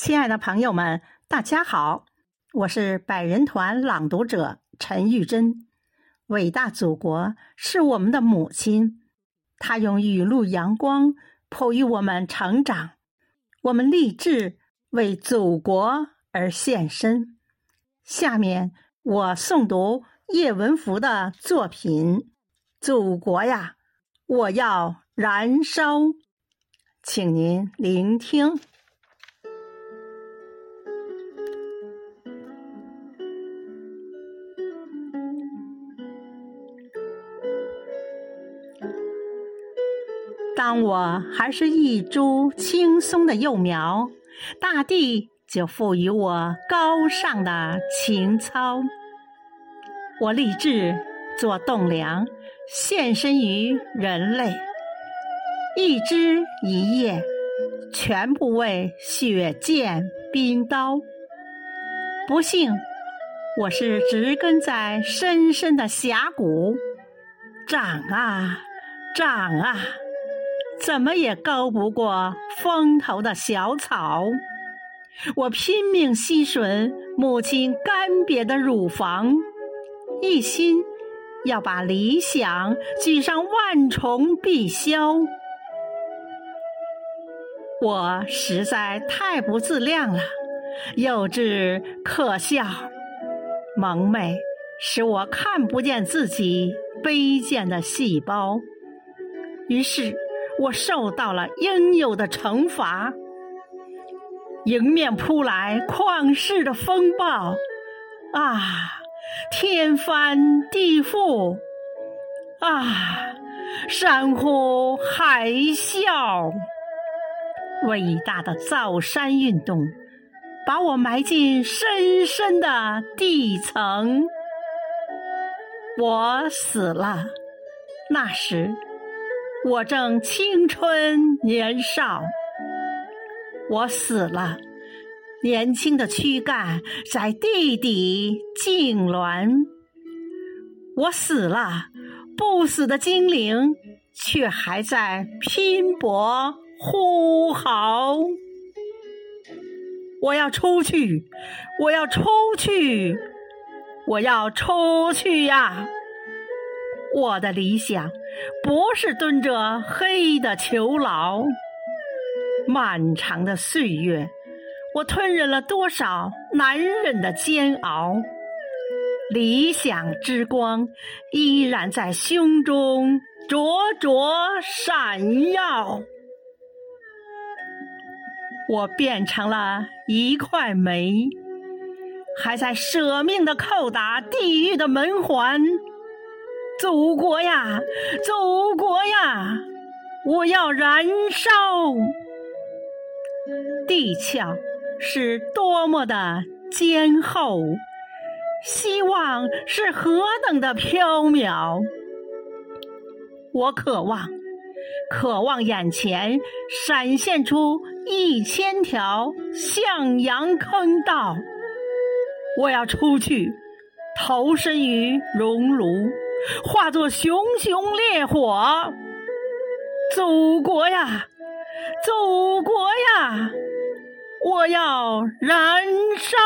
亲爱的朋友们，大家好，我是百人团朗读者陈玉珍。伟大祖国是我们的母亲，她用雨露阳光哺育我们成长，我们立志为祖国而献身。下面我诵读叶文福的作品《祖国呀，我要燃烧》，请您聆听。当我还是一株青松的幼苗，大地就赋予我高尚的情操。我立志做栋梁，献身于人类，一枝一叶，全部为血溅冰刀。不幸，我是植根在深深的峡谷，长啊，长啊。怎么也高不过风头的小草。我拼命吸吮母亲干瘪的乳房，一心要把理想举上万重碧霄。我实在太不自量了，幼稚可笑，蒙昧使我看不见自己卑贱的细胞。于是。我受到了应有的惩罚，迎面扑来旷世的风暴，啊，天翻地覆，啊，山呼海啸，伟大的造山运动把我埋进深深的地层，我死了，那时。我正青春年少，我死了，年轻的躯干在地底痉挛。我死了，不死的精灵却还在拼搏呼号。我要出去，我要出去，我要出去呀！我的理想不是蹲着黑的囚牢。漫长的岁月，我吞忍了多少难忍的煎熬。理想之光依然在胸中灼灼闪耀。我变成了一块煤，还在舍命的叩打地狱的门环。祖国呀，祖国呀，我要燃烧！地壳是多么的坚厚，希望是何等的飘渺。我渴望，渴望眼前闪现出一千条向阳坑道。我要出去，投身于熔炉。化作熊熊烈火，祖国呀，祖国呀，我要燃烧！